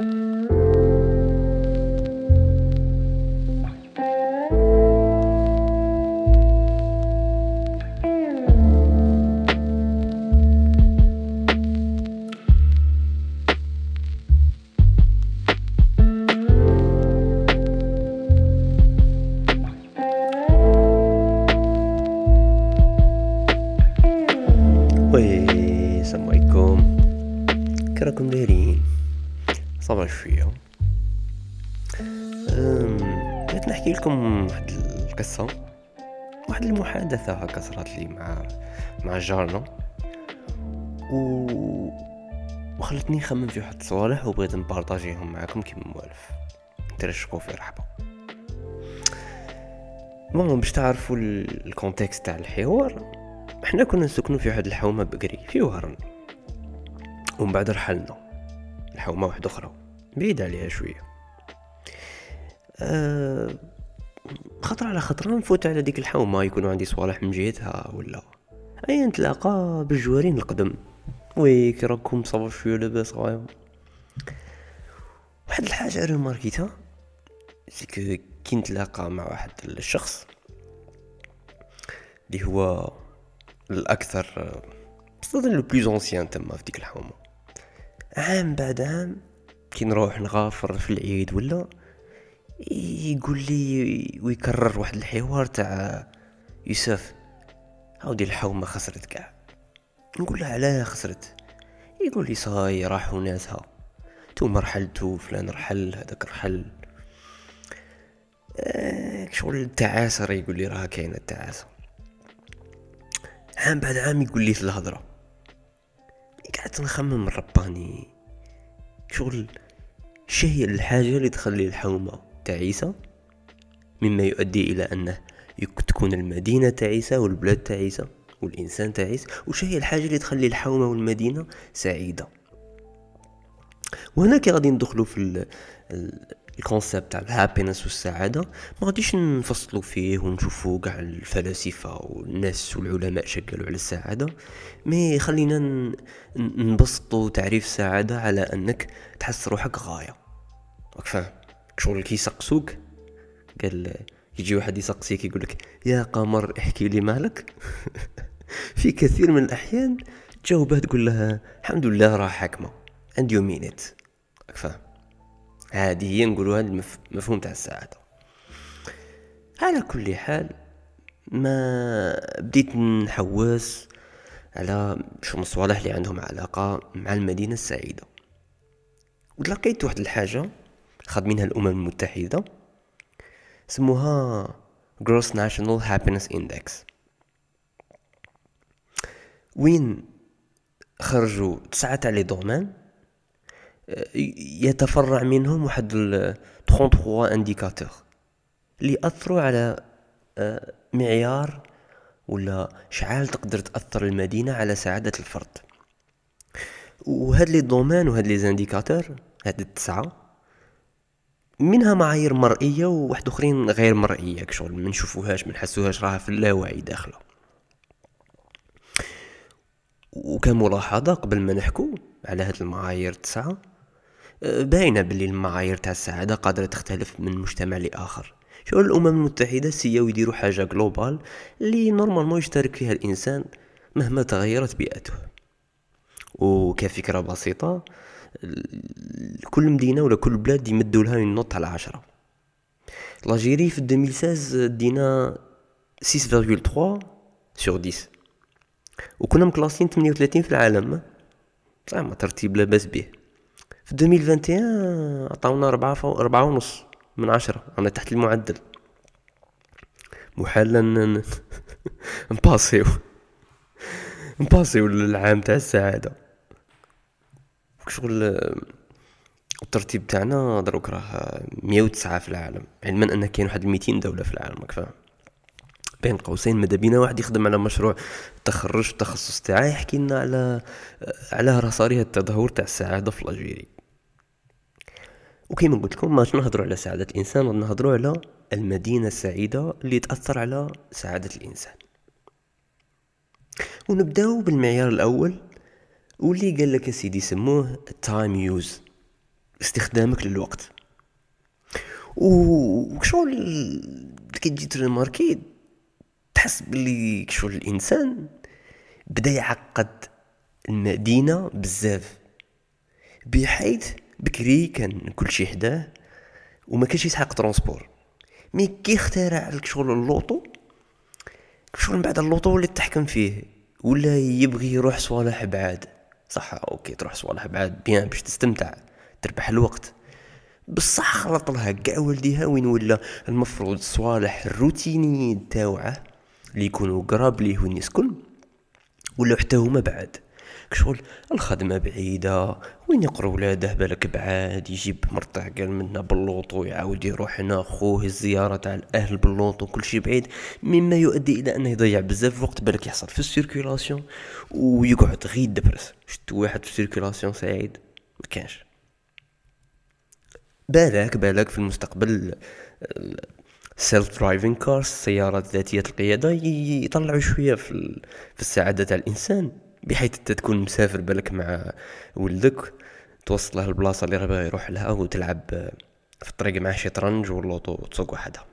وي هكا صرات لي مع مع جارنا. و وخلتني نخمم في واحد الصوالح وبغيت نبارطاجيهم معكم كيما موالف ترشقوا في رحبة. المهم باش تعرفوا ال- الكونتكست تاع الحوار إحنا كنا نسكنوا في واحد الحومة بكري في وهران ومن بعد رحلنا الحومه واحدة أخرى بعيد عليها شوية. أه خطرة على خطرة نفوت على ديك الحومة يكونوا عندي صوالح من جهتها ولا؟ أي نتلاقى بالجوارين القدم. oui كي راكم صبر شوية لاباس غاية. واحد الحاجة ريماركيتها c'est que كي نتلاقى مع واحد الشخص اللي هو الأكثر بصدق le plus ancien تما في ديك الحومة. عام بعد عام كي نروح نغافر في العيد ولا يقول لي ويكرر واحد الحوار تاع يوسف هاودي الحومة خسرت كاع. نقول له علاه خسرت؟ يقول لي صاي راحوا ناسها توما رحلتو فلان رحل هذاك رحل. آه، شغل التعاسة يقول لي راه كاينة التعاسة. عام بعد عام يقول لي الهضرة. قعدت نخمم رباني شغل شا هي الحاجة اللي تخلي الحومة تعيسة مما يؤدي إلى يك- تكون المدينة تعيسة والبلاد تعيسة والإنسان تعيس وش هي الحاجة اللي تخلي الحومة والمدينة سعيدة؟ وهنا كي غادي ندخلوا في ال- ال- ال concept تاع ال happiness والسعادة. ما غاديش نفصلوا فيه ونشوفوا كاع الفلاسفة والناس والعلماء شكلوا على السعادة مي خلينا نبسطوا تعريف السعادة على أنك تحس روحك غاية. راك فاهم؟ شغل كي يسقسوك قال يجي واحد يسقسيك يقول لك يا قمر احكي لي مالك. في كثير من الأحيان تجاوبه تقول لها الحمد لله راه حاكمه and you mean فاهم هذه هي نقولوا هذا المف- المفهوم تاع السعادة. على كل حال ما بديت نحوس على شو الصوالح اللي عندهم علاقة مع المدينة السعيدة. وتلقيت واحد الحاجة خادمينها الأمم المتحدة سموها Gross National Happiness Index. وين خرجوا تسعة تاع les domaines يتفرع منهم واحد ال 33 indicateurs اللي أثروا على آه، معيار ولا شحال تقدر تأثر المدينة على سعادة الفرد. وهاد les domaines وهاد les indicateurs هاد التسعة منها معايير مرئية وواحد أخرين غير مرئية كشغل ما نشوفوهاش ما نحسوهاش راها في اللاوعي داخله. وكملاحظة قبل ما نحكو على هاد المعايير التسعه باينة باللي المعايير تاع السعادة قادرة تختلف من مجتمع لآخر. شو الأمم المتحدة سياو يديروا حاجة globale اللي normalement يشترك فيها الإنسان مهما تغيرت بيئته. وكفكرة بسيطة ال- كل مدينة ولا كل بلاد يمدوا لها ال note على عشرة. l'Algérie في 2016 دينا 6.3 sur 10 وكنا مكلاسين 38 في العالم. زعما ترتيب لاباس به. في 2021 عطاونا ربعة فو... ربعة ونص من عشرة. أنا تحت المعدل. محالا ن- ن- نباسيو. نباسيو للعام تاع السعادة. شغل الترتيب تاعنا دروك راه 109 في العالم. علما أن كاين واحد 200 دولة في العالم راك بين قوسين ماذا بينا؟ واحد يخدم على مشروع تخرج في التخصص تاعه يحكي لنا على على رصاري التدهور تاع السعادة في l'Algérie وكيما قلت لكم ماش نهضروا على سعادة الإنسان نهضروا على المدينة السعيدة اللي تأثر على سعادة الإنسان. ونبدأو بالمعيار الأول واللي قال لك سيدي سموه time use استخدامك للوقت. وشغل كي تجي ت remarquer تحس بلي شغل الإنسان بدأ يعقد المدينة بزاف. بحيث بكري كان كل شي حداه وما كانش يسحق transport. mais كي اخترع لك شغل l'auto شغل من بعد l'auto اللي تحكم فيه ولا يبغي يروح صوالح بعاد. صح OK تروح صوالح بعاد bien باش تستمتع تربح الوقت. بصح خلط لها كاع والديها وين ولا. المفروض صوالح الروتيني تاوعه اللي يكونوا قراب ليه وين يسكن ولا حتى هما بعد. شغل الخدمة بعيدة وين يقرأ ولاده بالك بعاد؟ يجيب مرتع قال منا ب l'auto يعاود يروح هنا خوه الزيارة تاع الأهل ب l'auto كل شي بعيد مما يؤدي إلى أنه يضيع بزاف وقت بالك يحصل في ال circulation ويقعد غير دبرس. شتو واحد في ال circulation سعيد؟ ما كانش. بالك بالك في المستقبل self-driving cars السيارات ذاتية القيادة يطلعوا شوية في, في السعادة تاع الإنسان. بحيث أنت تكون مسافر بالك مع ولدك توصل له البلاصة اللي راه يروح لها وتلعب في الطريق معاه شطرنج و l'auto تسوق وحدها.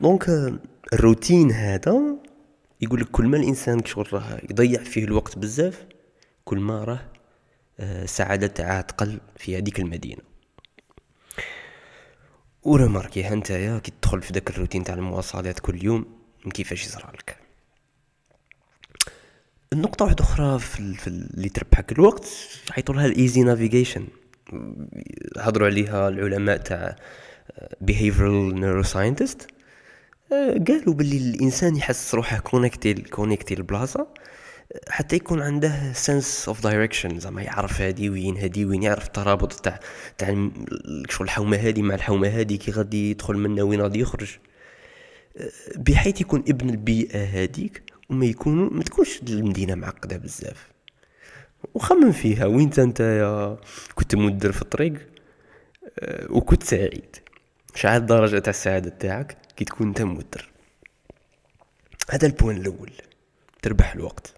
donc الروتين هذا يقول لك كل ما الإنسان شغل راه يضيع فيه الوقت بزاف كل ما راه آه، تاعه تقل في هذيك المدينة. و remarquer هانتايا كي تدخل في داك الروتين تاع المواصلات كل يوم كيفاش يصرى لك النقطة واحدة أخرى في, اللي تربحك الوقت يعيطوا لها ال easy navigation هضروا عليها العلماء تاع behavioral neuroscientist. قالوا باللي الإنسان يحس روحه connecté connecté البلاصه حتى يكون عنده sense of direction زعما يعرف هادي وين هادي وين يعرف الترابط تاع تاع شغل الحومة هادي مع الحومة هادي كي غادي يدخل منا وين غادي يخرج. بحيث يكون ابن البيئة هاديك وما يكون ما تكونش المدينة معقدة بزاف. وخمم فيها وين انت يا كنت مودر في الطريق آه، وكنت سعيد. شحال الدرجة تاع السعادة تاعك كي تكون انت مودر. هذا ال point الأول تربح الوقت.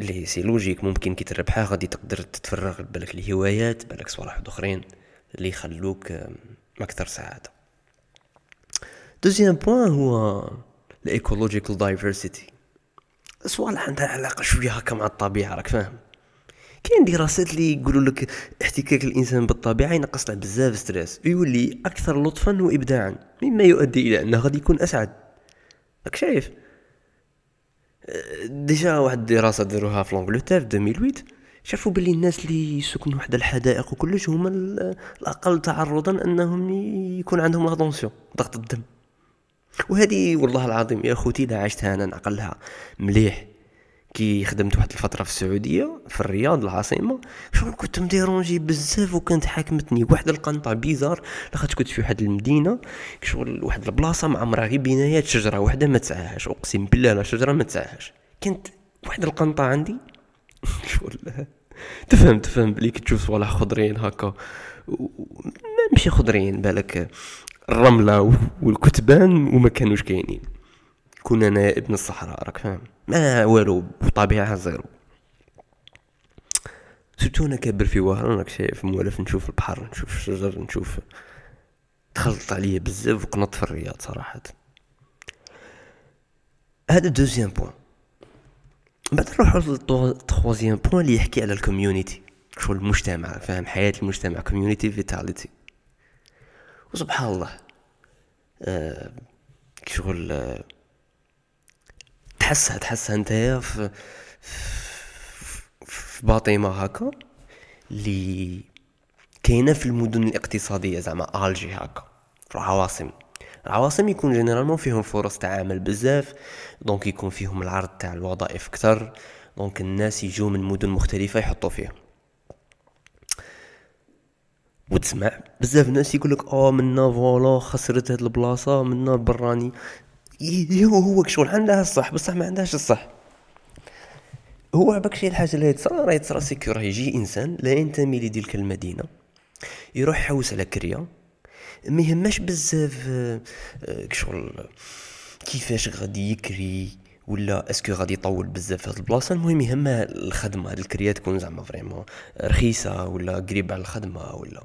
لي c'est logique ممكن كي تربحها غادي تقدر تتفرغ بالك الهوايات بالك صوالح أخرين اللي يخلوك أكثر سعادة. deuxième point هو ال ecological diversity صوالح عندها علاقة شوية هكا مع الطبيعة راك فاهم؟ كاين دراسات اللي يقولوا لك احتكاك الإنسان بالطبيعة ينقص له بزاف stress ويولي أكثر لطفا وابداعا مما يؤدي إلى أنه غادي يكون أسعد. راك شايف؟ déjà واحد الدراسه داروها في l'Angleterre في 2008 شافوا باللي الناس اللي يسكنوا حدا الحدائق وكلش هما الأقل تعرضا أنهم يكون عندهم لاتونسيون ضغط الدم. وهذه والله العظيم يا خوتي لا عشتها أنا نعقلها مليح. كي خدمت واحد الفترة في السعودية في الرياض العاصمة شغل كنت مديرونجي بزاف وكانت حاكمتني واحد القنطة بيزار لاخاطش كنت في واحد المدينة شغل واحد البلاصة مع عمرها غير بنايات شجرة واحدة ما تسعاهاش أقسم بالله لا شجرة ما تسعاهاش. كانت واحد القنطة عندي. شغل تفهم تفهم بلي كي تشوف صوالح خضرين هكا. ماشي خضرين بالك. الرملة والكتبان وما كانوش كاينين. كنا أنا ابن الصحراء راك فاهم؟ ما والو بطبيعة zéro. surtout أنا كابر في وهران راك شايف موالف نشوف البحر نشوف الشجر نشوف. تخلط عليا بزاف وقنط في الرياض صراحة. هذا deuxième point. بعد نروحو لل troisième point اللي يحكي على ال community. شو المجتمع فاهم؟ حياة المجتمع community vitality وسبحان الله آه شغل آه تحسها تحسها نتايا في في باطمة هكا اللي كاينة في المدن الاقتصادية زعما ألجي هكا في العواصم. العواصم يكون généralement فيهم فرص تاع عمل بزاف donc يكون فيهم العرض تاع الوظائف كتر donc الناس يجوا من مدن مختلفة يحطوا فيهم. وتسمع بزاف ناس يقول لك آه منا voilà خسرت هاد البلاصة منا براني. هو هو شغل عندها الصح بصح ما عندهاش الصح. هو عباك شي الحاجة اللي تصرا راهي تصرا c'est que راه يجي إنسان لا ينتمي لديك المدينة يروح يحوس على كريه ما يهمش بزاف آه، شغل كيفاش غادي يكري ولا est-ce que غادي يطول بزاف في هاد البلاصة. المهم يهمها الخدمة هاد الكريه تكون زعما vraiment رخيصة ولا قريبة على الخدمة ولا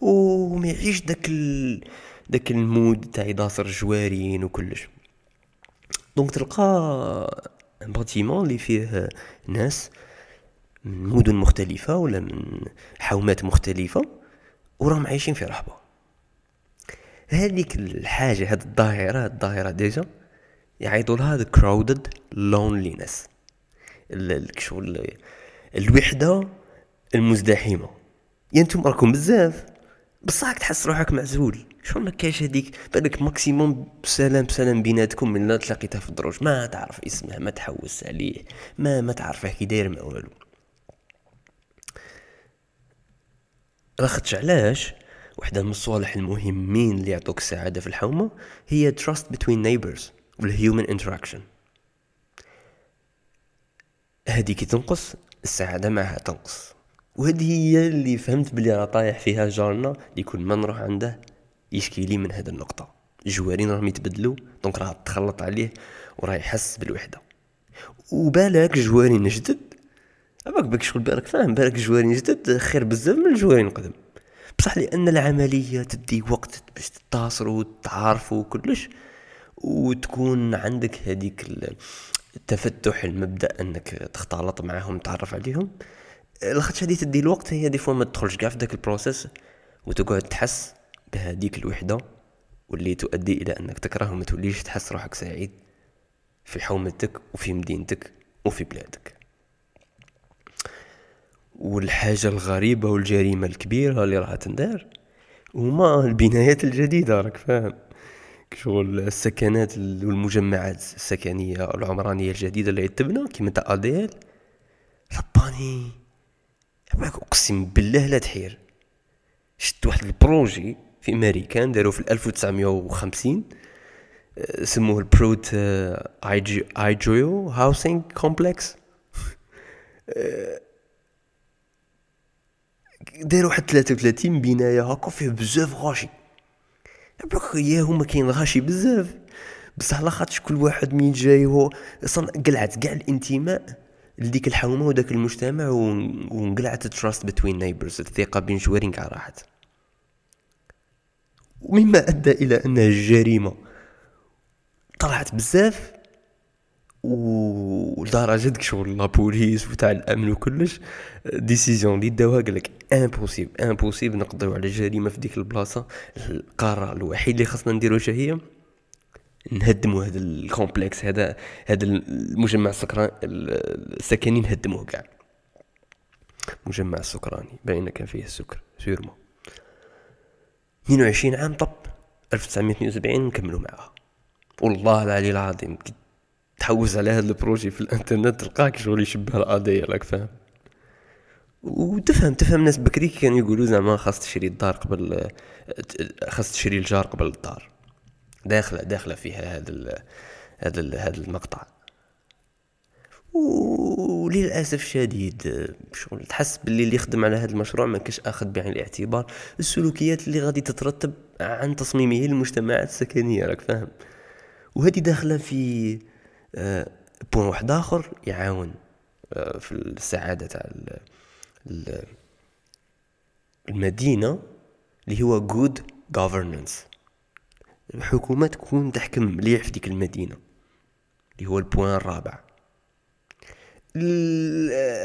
وما يعيش داك ال... داك ال mode تاع يداصر جوارين وكلش. donc تلقى bâtiment اللي فيه ناس من مدن مختلفة ولا من حومات مختلفة وراهم عايشين في رحبة. هذيك الحاجة هاد الظاهرة الظاهرة déjà يعيطوا لها the crowded loneliness. الوحدة المزدحمة. يعني أنتم راكم بزاف. بصح تحس روحك معزول. شلون ما كاينش هذيك بالك maximum بسلام بسلام بيناتكم من لا تلاقيتها في الدروج. ما تعرف اسمه ما تحوس عليه ما ما تعرفه كي داير ما والو. لاخاطش علاش؟ وحدة من الصوالح المهمين اللي يعطوك السعادة في الحومة هي trust between neighbors والhuman interaction. هذه كي تنقص السعادة معها تنقص. وهذه هي اللي فهمت بلي راه طايح فيها جارنا اللي كل ما نروح عنده يشكي لي من هذه النقطة. الجوارين راهم يتبدلوا donc راه تخلط عليه وراه يحس بالوحدة. وبالك جوارين جدد. أباك بك شغل بالك فاهم؟ بالك جوارين جدد خير بزاف من الجوارين قدم بصح لأن العملية تدي وقت باش تتصلوا وتعارفوا وكلش وتكون عندك هذيك التفتح المبدأ أنك تختلط معاهم تعرف عليهم. لاخاطش هذه تدي الوقت هي des fois ما تدخلش كاع في داك ال process وتقعد تحس بهذيك الوحدة واللي تؤدي إلى أنك تكره وما توليش تحس روحك سعيد في حومتك وفي مدينتك وفي بلادك. والحاجة الغريبة والجريمة الكبيرة اللي راح تندار هما البنايات الجديدة راك فاهم؟ شغل السكنات والمجمعات السكنية العمرانية الجديدة اللي تبنى كيما تاع اديل رباني أقسم بالله لا تحير. شفت واحد ال projet في امريكان داروا في 1950 آه، سموه ال Pruitt-Igoe housing complex داروا واحد 33 بناية هكا فيه بزاف غاشي. يا هما كاين غاشي بزاف. بصح لاخاطش كل واحد مين جاي هو قلعت كاع الانتماء. لديك الحومه وداك المجتمع وانقلعت ال trust between neighbors الثقة بين جوارين كاع راحت ومما أدى إلى ان الجريمه طلعت بزاف ولدرجة شغل la police وتاع الأمن وكلش décision اللي داوها قالك impossible impossible نقضيو على جريمة في ديك البلاصة. القرار الوحيد اللي خاصنا نديرو هي نهدموا هذا ال complexe هذا هذا المجمع السكراني السكني نهدموه كاع. مجمع السكراني باين كان فيه السكر sûrement 22 عام طب 1972 نكملوا معاها. والله العلي العظيم تحوس على هذا ال projet في الانترنت تلقاك شغل يشبه القضية راك فاهم. وتفهم تفهم ناس بكري كانوا يقولوا زعما خاص تشري الدار قبل خاص تشري الجار قبل الدار. داخلة داخلة فيها هذا هذا هذا المقطع. وللأسف الشديد شغل تحس باللي اللي يخدم على هذا المشروع ما كاش أخذ بعين الاعتبار. السلوكيات اللي غادي تترتب عن تصميمه للمجتمعات السكنية راك فاهم؟ وهذه داخلة في بوان واحد آخر يعاون آه، في السعادة تاع المدينة اللي هو good governance. الحكومة تكون تحكم مليح في ديك المدينة اللي هو ال point الرابع.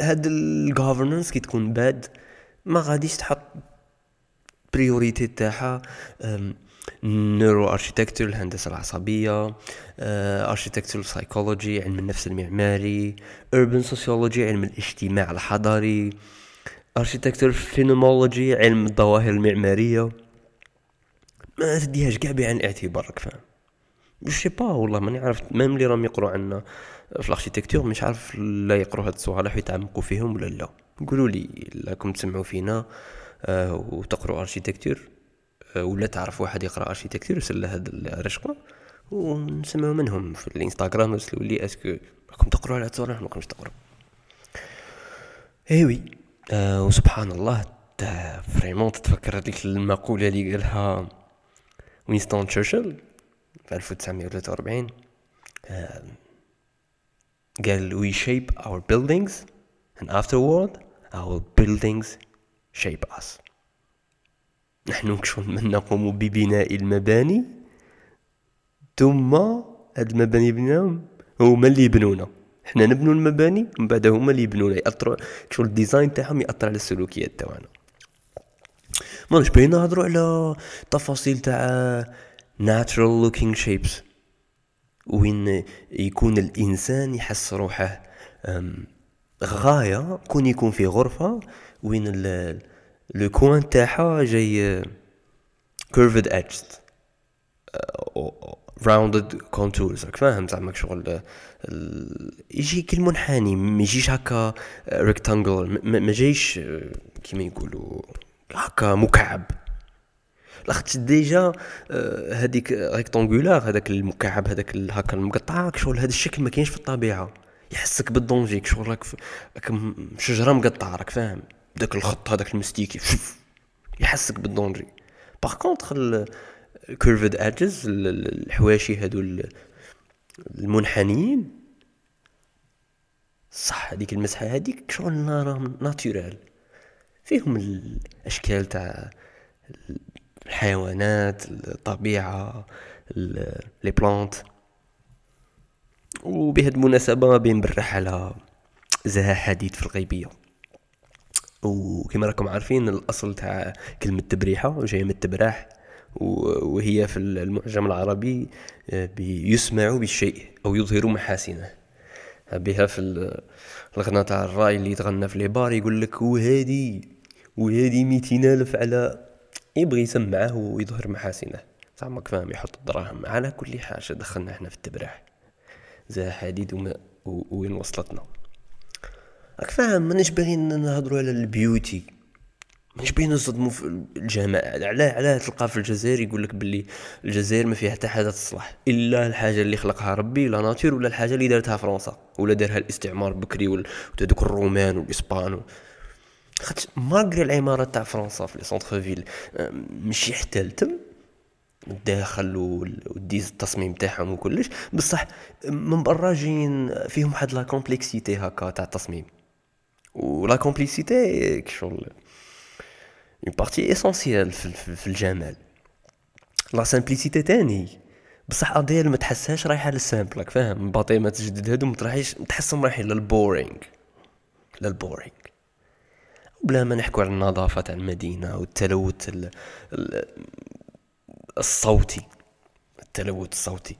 هاد ال governance كي تكون bad ما غاديش تحط priority تاعها neuro architecture الهندسه العصبية architecture psychology علم النفس المعماري urban sociology علم الاجتماع الحضاري architecture phenomenology علم الظواهر المعمارية. ما تديهاش كاع بعين الاعتبار راك فاهم je pas والله ماني عارف. même اللي راهم يقروا عنا في ال architecture مش عارف لا يقروا هاد الصوالح ويتعمقوا فيهم ولا لا. قولوا لي راكم تسمعوا فينا آه وتقروا architecture ولا تعرف واحد يقرأ architecture يرسل هاد الرشقه ونسمعوا منهم في الانستغرام يرسلوا لي est-ce que راكم تقروا على تصوير ما راكمش تقروا. إيوي آه وسبحان الله فريمون تتفكر هذيك المقولة اللي قالها وينستون تشرشل في 1943 آه قال we shape our buildings and afterward our buildings shape us. نحن من نقوم ببناء المباني ثم هاد المباني بناهم هما اللي يبنونا. حنا نبنو المباني من بعد هما اللي يبنونا. ياثروا شغل ال design تاعهم يأثر على السلوكيات تاعنا. ماناش باغيين نهضروا على تفاصيل تاع natural looking shapes. وين يكون الإنسان يحس روحه غاية كون يكون في غرفة وين le coin تاعها جاي curved edges rounded contours راك فاهم زعما شغل يجي كل منحني ما يجيش هكا rectangle ما جايش كيما يقولوا هكا مكعب. لاخاطش déjà هذيك rectangulaire هذاك المكعب هذاك هكا المقطع شغل هذا الشكل ما كاينش في الطبيعة. يحسك بال danger شغل راك شجرة مقطعه راك فاهم؟ داك الخط هذاك المستيكي يحسك بال danger. par contre ال curved edges الحواشي هادو المنحنيين صح هذيك المسحة هذيك شغل natural فيهم الأشكال تاع الحيوانات الطبيعة les plantes وبهذه المناسبة بين على زها حديد في الغيبية. وكما راكم عارفين الأصل تاع كلمة تبريحة جاية من التبراح وهي في المعجم العربي آه، يسمع بالشيء أو يظهر محاسنه. بها في الغنى تاع الرأي اللي يتغنى في لي بار يقول لك وهادي ميتين ألف على يبغي يسمعه ويظهر محاسنه. زعما فاهم يحط الدراهم؟ على كل حاجة دخلنا إحنا في التبراح زي حديد وما وين وصلتنا؟ راك فاهم مانيش باغيين نهضروا على ال beauty. مانيش باغيين نصدموا في الجماعة. علاه علاه تلقى في الجزائر يقول لك باللي الجزائر ما فيها حتى حاجة تصلح. إلا الحاجة اللي خلقها ربي la nature ولا الحاجة اللي دارتها فرنسا ولا دارها الاستعمار بكري ودوك الرومان والإسبان خاطر malgré العمارات تاع فرنسا في les centres-villes ماشي احتلتم الداخل وديز التصميم تاعهم وكلش بصح من برا جايين فيهم واحد la complexité هكا تاع التصميم. و la complexité كشغل une partie essentielle في, الجمال. la simplicité تاني بصح ادير ما تحسهاش رايحة لل simple راك فاهم؟ باطيمات جدد هادو ما تروحيش تحسهم رايحين لل boring لل boring بلا ما نحكوا على النظافة تاع المدينة والتلوث الصوتي التلوث الصوتي.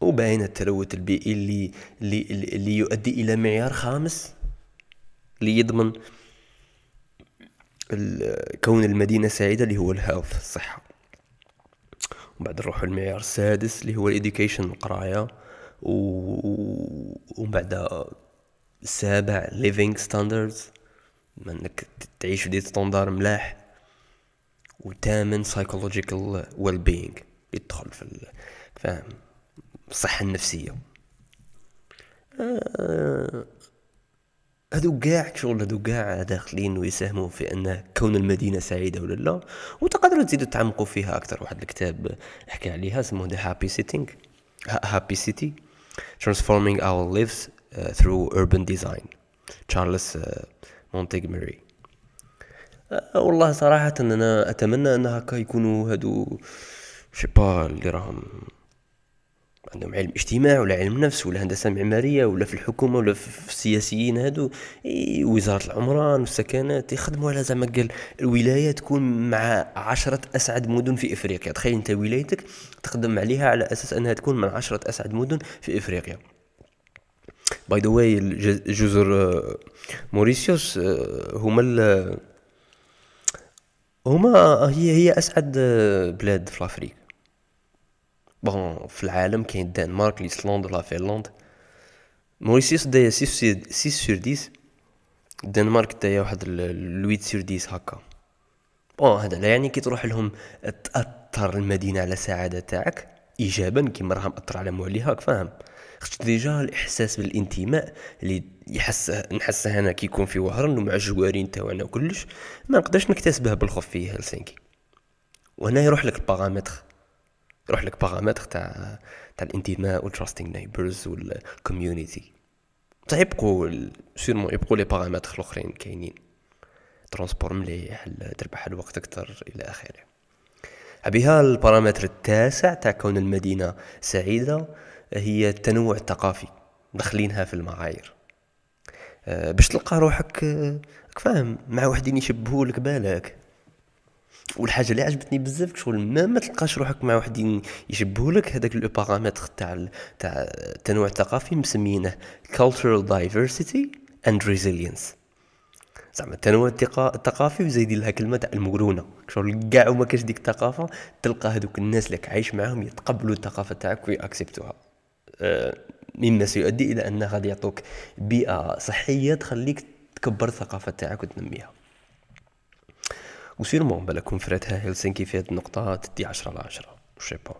وباين التلوث البيئي اللي اللي اللي يؤدي إلى معيار خامس اللي يضمن كون المدينة سعيدة اللي هو ال health الصحة. وبعد نروحو المعيار السادس اللي هو ال education القراية. ومن بعد السابع living standards. انك تعيش في des standards ملاح وثامن psychological well being يدخل في فاهم؟ الصحة النفسية. آه هذو كاع شغل هذو كاع داخلين ويساهموا في أن كون المدينة سعيدة ولا لا وتقدروا تزيدوا تعمقوا فيها أكثر. واحد الكتاب حكى عليها اسمه the happy city happy city transforming our lives uh, through urban design. تشارلز مونتيغمري أه والله صراحة أنا أتمنى أن هكا يكونوا هادو شبا اللي راهم عندهم علم اجتماع ولا علم نفس ولا هندسة معمارية ولا في الحكومة ولا في السياسيين هادو وزارة العمران والسكنات يخدموا على زعما قال الولاية تكون مع عشرة أسعد مدن في إفريقيا. تخيل أنت ولايتك تخدم عليها على أساس أنها تكون من عشرة أسعد مدن في إفريقيا. by the way جزر موريسيوس هما هما هي هي أسعد بلاد في افريقيا bon في العالم كاين الدنمارك ايسلند لا فنلند موريسيوس دايا 6 sur 10 الدنمارك دايا واحد 8 sur 10 هكا. bon هذا لا يعني كي تروح لهم تأثر المدينة على السعادة تاعك. ايجابا كيما راها مأثر على موليها فاهم؟ خاطر déjà الإحساس بالانتماء اللي يحس نحسه أنا كي يكون في وهران ومع الجوارين تاعنا وكلش ما نقدرش نكتسبه بالخوف في هلسنكي وهنا يروح لك البارامتر يروح لك بارامتر تاع تاع الانتماء وال trusting neighbors وال community بصح يبقوا sûrement يبقوا لي paramètres الأخرين كاينين. transport مليح تربح الوقت أكثر إلى آخره. بها البارامتر التاسع تاع كون المدينة سعيدة. هي التنوع الثقافي دخلينها في المعايير. أه باش تلقى روحك أه فاهم مع وحدين يشبهولك بالك. والحاجة اللي عجبتني بزاف شغل ما ما تلقاش روحك مع وحدين يشبهولك هذاك le paramètre تاع تاع التنوع الثقافي مسمينه cultural diversity and resilience. زعما التنوع الثقافي وزايدين لها كلمة تاع المرونة. شغل كاع وما كاش ديك الثقافة تلقى هذوك الناس اللي عايش معاهم يتقبلوا الثقافة تاعك ويأكسبتوها. مما سيؤدي إلى أن غادي يعطوك بيئة صحية تخليك تكبر الثقافة تاعك وتنميها. وسيرمون بلا كون فراتها هلسنكي في هذه النقطة تدي عشرة على عشرة. شي با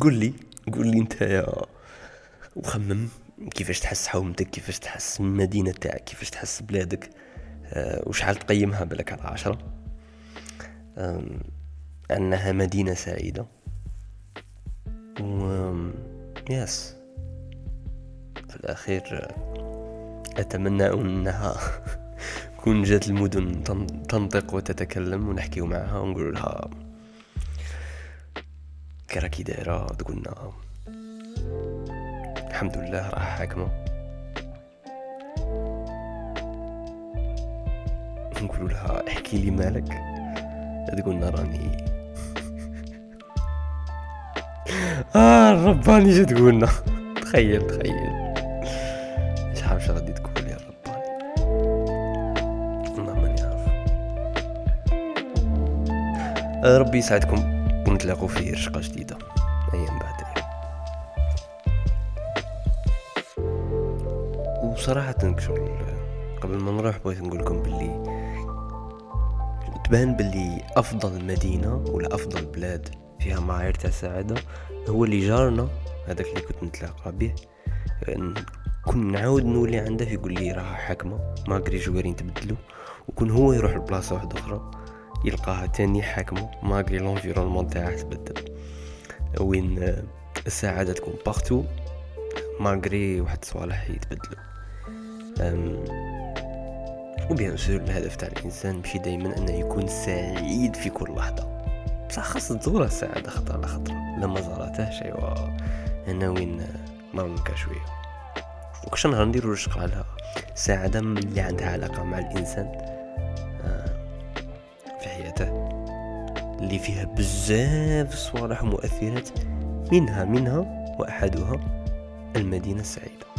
قول لي قول لي أنت يا وخمم كيفاش تحس حومتك؟ كيفاش تحس المدينة تاعك؟ كيفاش تحس بلادك؟ أه وشحال تقيمها بالك على عشرة؟ أنها مدينة سعيدة. يس. في الأخير أتمنى أنها كون جات المدن تنطق وتتكلم ونحكيو معها ونقول لها كراكي دايرة تقولنا. الحمد لله راح حاكمة. نقول لها احكي لي مالك. تقولنا راني. آه. الرباني جا تقولنا؟ تخيل تخيل. شحال واش غادي تقول يا رباني؟ والله ماني عارف. آه، ربي يسعدكم. ونتلاقوا في رشقه جديدة. أيام بعد وصراحة شغل قبل ما نروح بغيت نقول لكم باللي تبان باللي أفضل مدينة ولا أفضل بلاد فيها معايير تاع السعادة هو اللي جارنا هذاك اللي كنت نتلاقى به. كون نعاود نولي عنده يقول لي راها حاكمة ماغري جوارين تبدلو وكون هو يروح لبلاصة واحدة أخرى يلقاها تاني حاكمة malgré l'environnement تاعها تبدل. وين السعادة تكون partout malgré واحد صوالح يتبدلو. و bien sûr الهدف تاع الإنسان ماشي دائما أنه يكون سعيد في كل لحظة. بصح خاص تزورها السعاده خطره على خطره لما زارتهش ايوا هنا وين مرمكا شوية. وكش نهار نديرو رشق على سعاده اللي عندها علاقة مع الإنسان. آه، في حياته اللي فيها بزاف صوالح ومؤثرات منها منها وأحدها المدينة السعيدة.